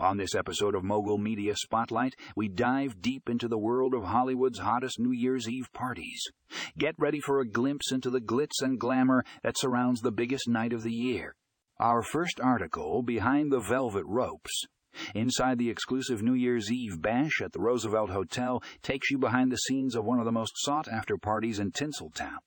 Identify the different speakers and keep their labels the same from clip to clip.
Speaker 1: On this episode of Mogul Media Spotlight, we dive deep into the world of Hollywood's hottest New Year's Eve parties. Get ready for a glimpse into the glitz and glamour that surrounds the biggest night of the year. Our first article, Behind the Velvet Ropes, Inside the exclusive New Year's Eve bash at the Roosevelt Hotel takes you behind the scenes of one of the most sought after parties in Tinseltown.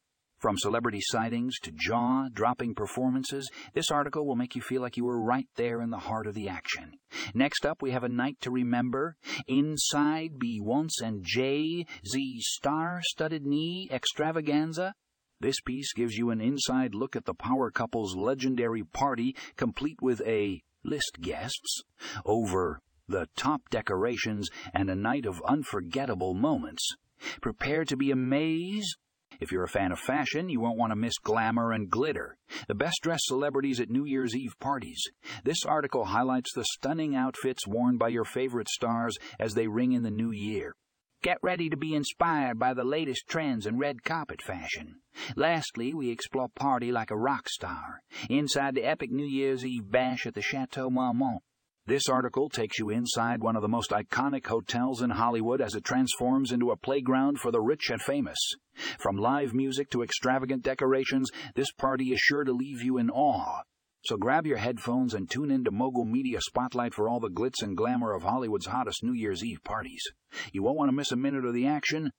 Speaker 1: From celebrity sightings to jaw dropping performances, this article will make you feel like you were right there in the heart of the action. Next up, we have a night to remember Inside Beyoncé and Jay Z Star Studded Knee Extravaganza. This piece gives you an inside look at the power couple's legendary party, complete with a list guests over the top decorations and a night of unforgettable moments. Prepare to be amazed if you're a fan of fashion, you won't want to miss glamour and glitter, the best dressed celebrities at New Year's Eve parties. This article highlights the stunning outfits worn by your favorite stars as they ring in the new year. Get ready to be inspired by the latest trends in red carpet fashion. Lastly, we explore party like a rock star inside the epic New Year's Eve bash at the Chateau Marmont. This article takes you inside one of the most iconic hotels in Hollywood as it transforms into a playground for the rich and famous. From live music to extravagant decorations, this party is sure to leave you in awe. So grab your headphones and tune in to Mogul Media Spotlight for all the glitz and glamour of Hollywood's hottest New Year's Eve parties. You won't want to miss a minute of the action.